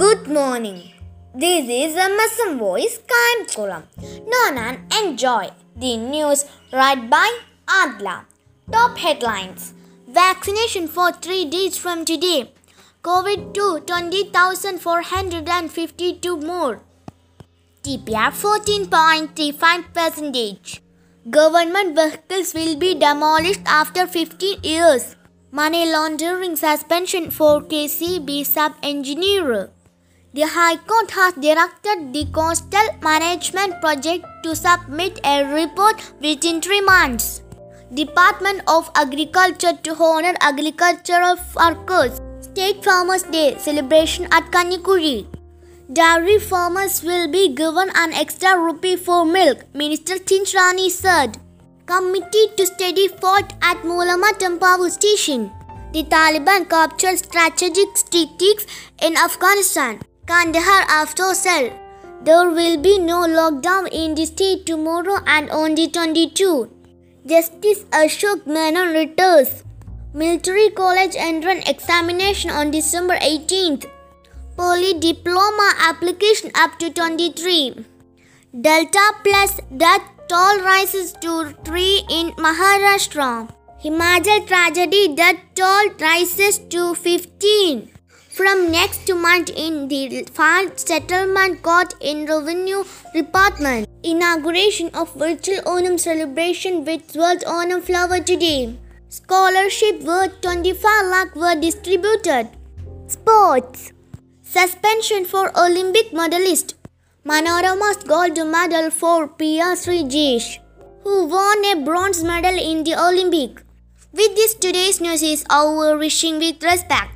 Good morning. This is MSM Voice Crime Column. Known and enjoy the news read by Adila. Top headlines Vaccination for three days from today. COVID 2 20,452 more. TPR 14.35 percentage. Government vehicles will be demolished after 15 years. Money laundering suspension for KSEB sub engineer. The High Court has directed the Coastal Management Project to submit a report within three months. Department of Agriculture to honor agricultural workers. State Farmers Day celebration at Kanyikuri. Dairy farmers will be given an extra rupee for milk, Minister Chinchurani said. Committee to study fought at Moolamattom Power Station. The Taliban captured strategic cities in Afghanistan. Kandahar after cell. There will be no lockdown in the state tomorrow and on the 22. Justice Ashok Menon returns. Military College entrance examination on December 18th. Poly Diploma application up to 23. Delta Plus death toll rises to 3 in Maharashtra. Himachal tragedy death toll rises to 15. From next month in the Fund Settlement Court in Revenue Department. Inauguration of virtual Onam celebration with World Onam flower today. Scholarship worth 25 lakh were distributed. Sports. Suspension for Olympic medalist. Manorama's gold medal for PR Sreejesh, who won a bronze medal in the Olympic. With this, today's news is over. Wishing with respect.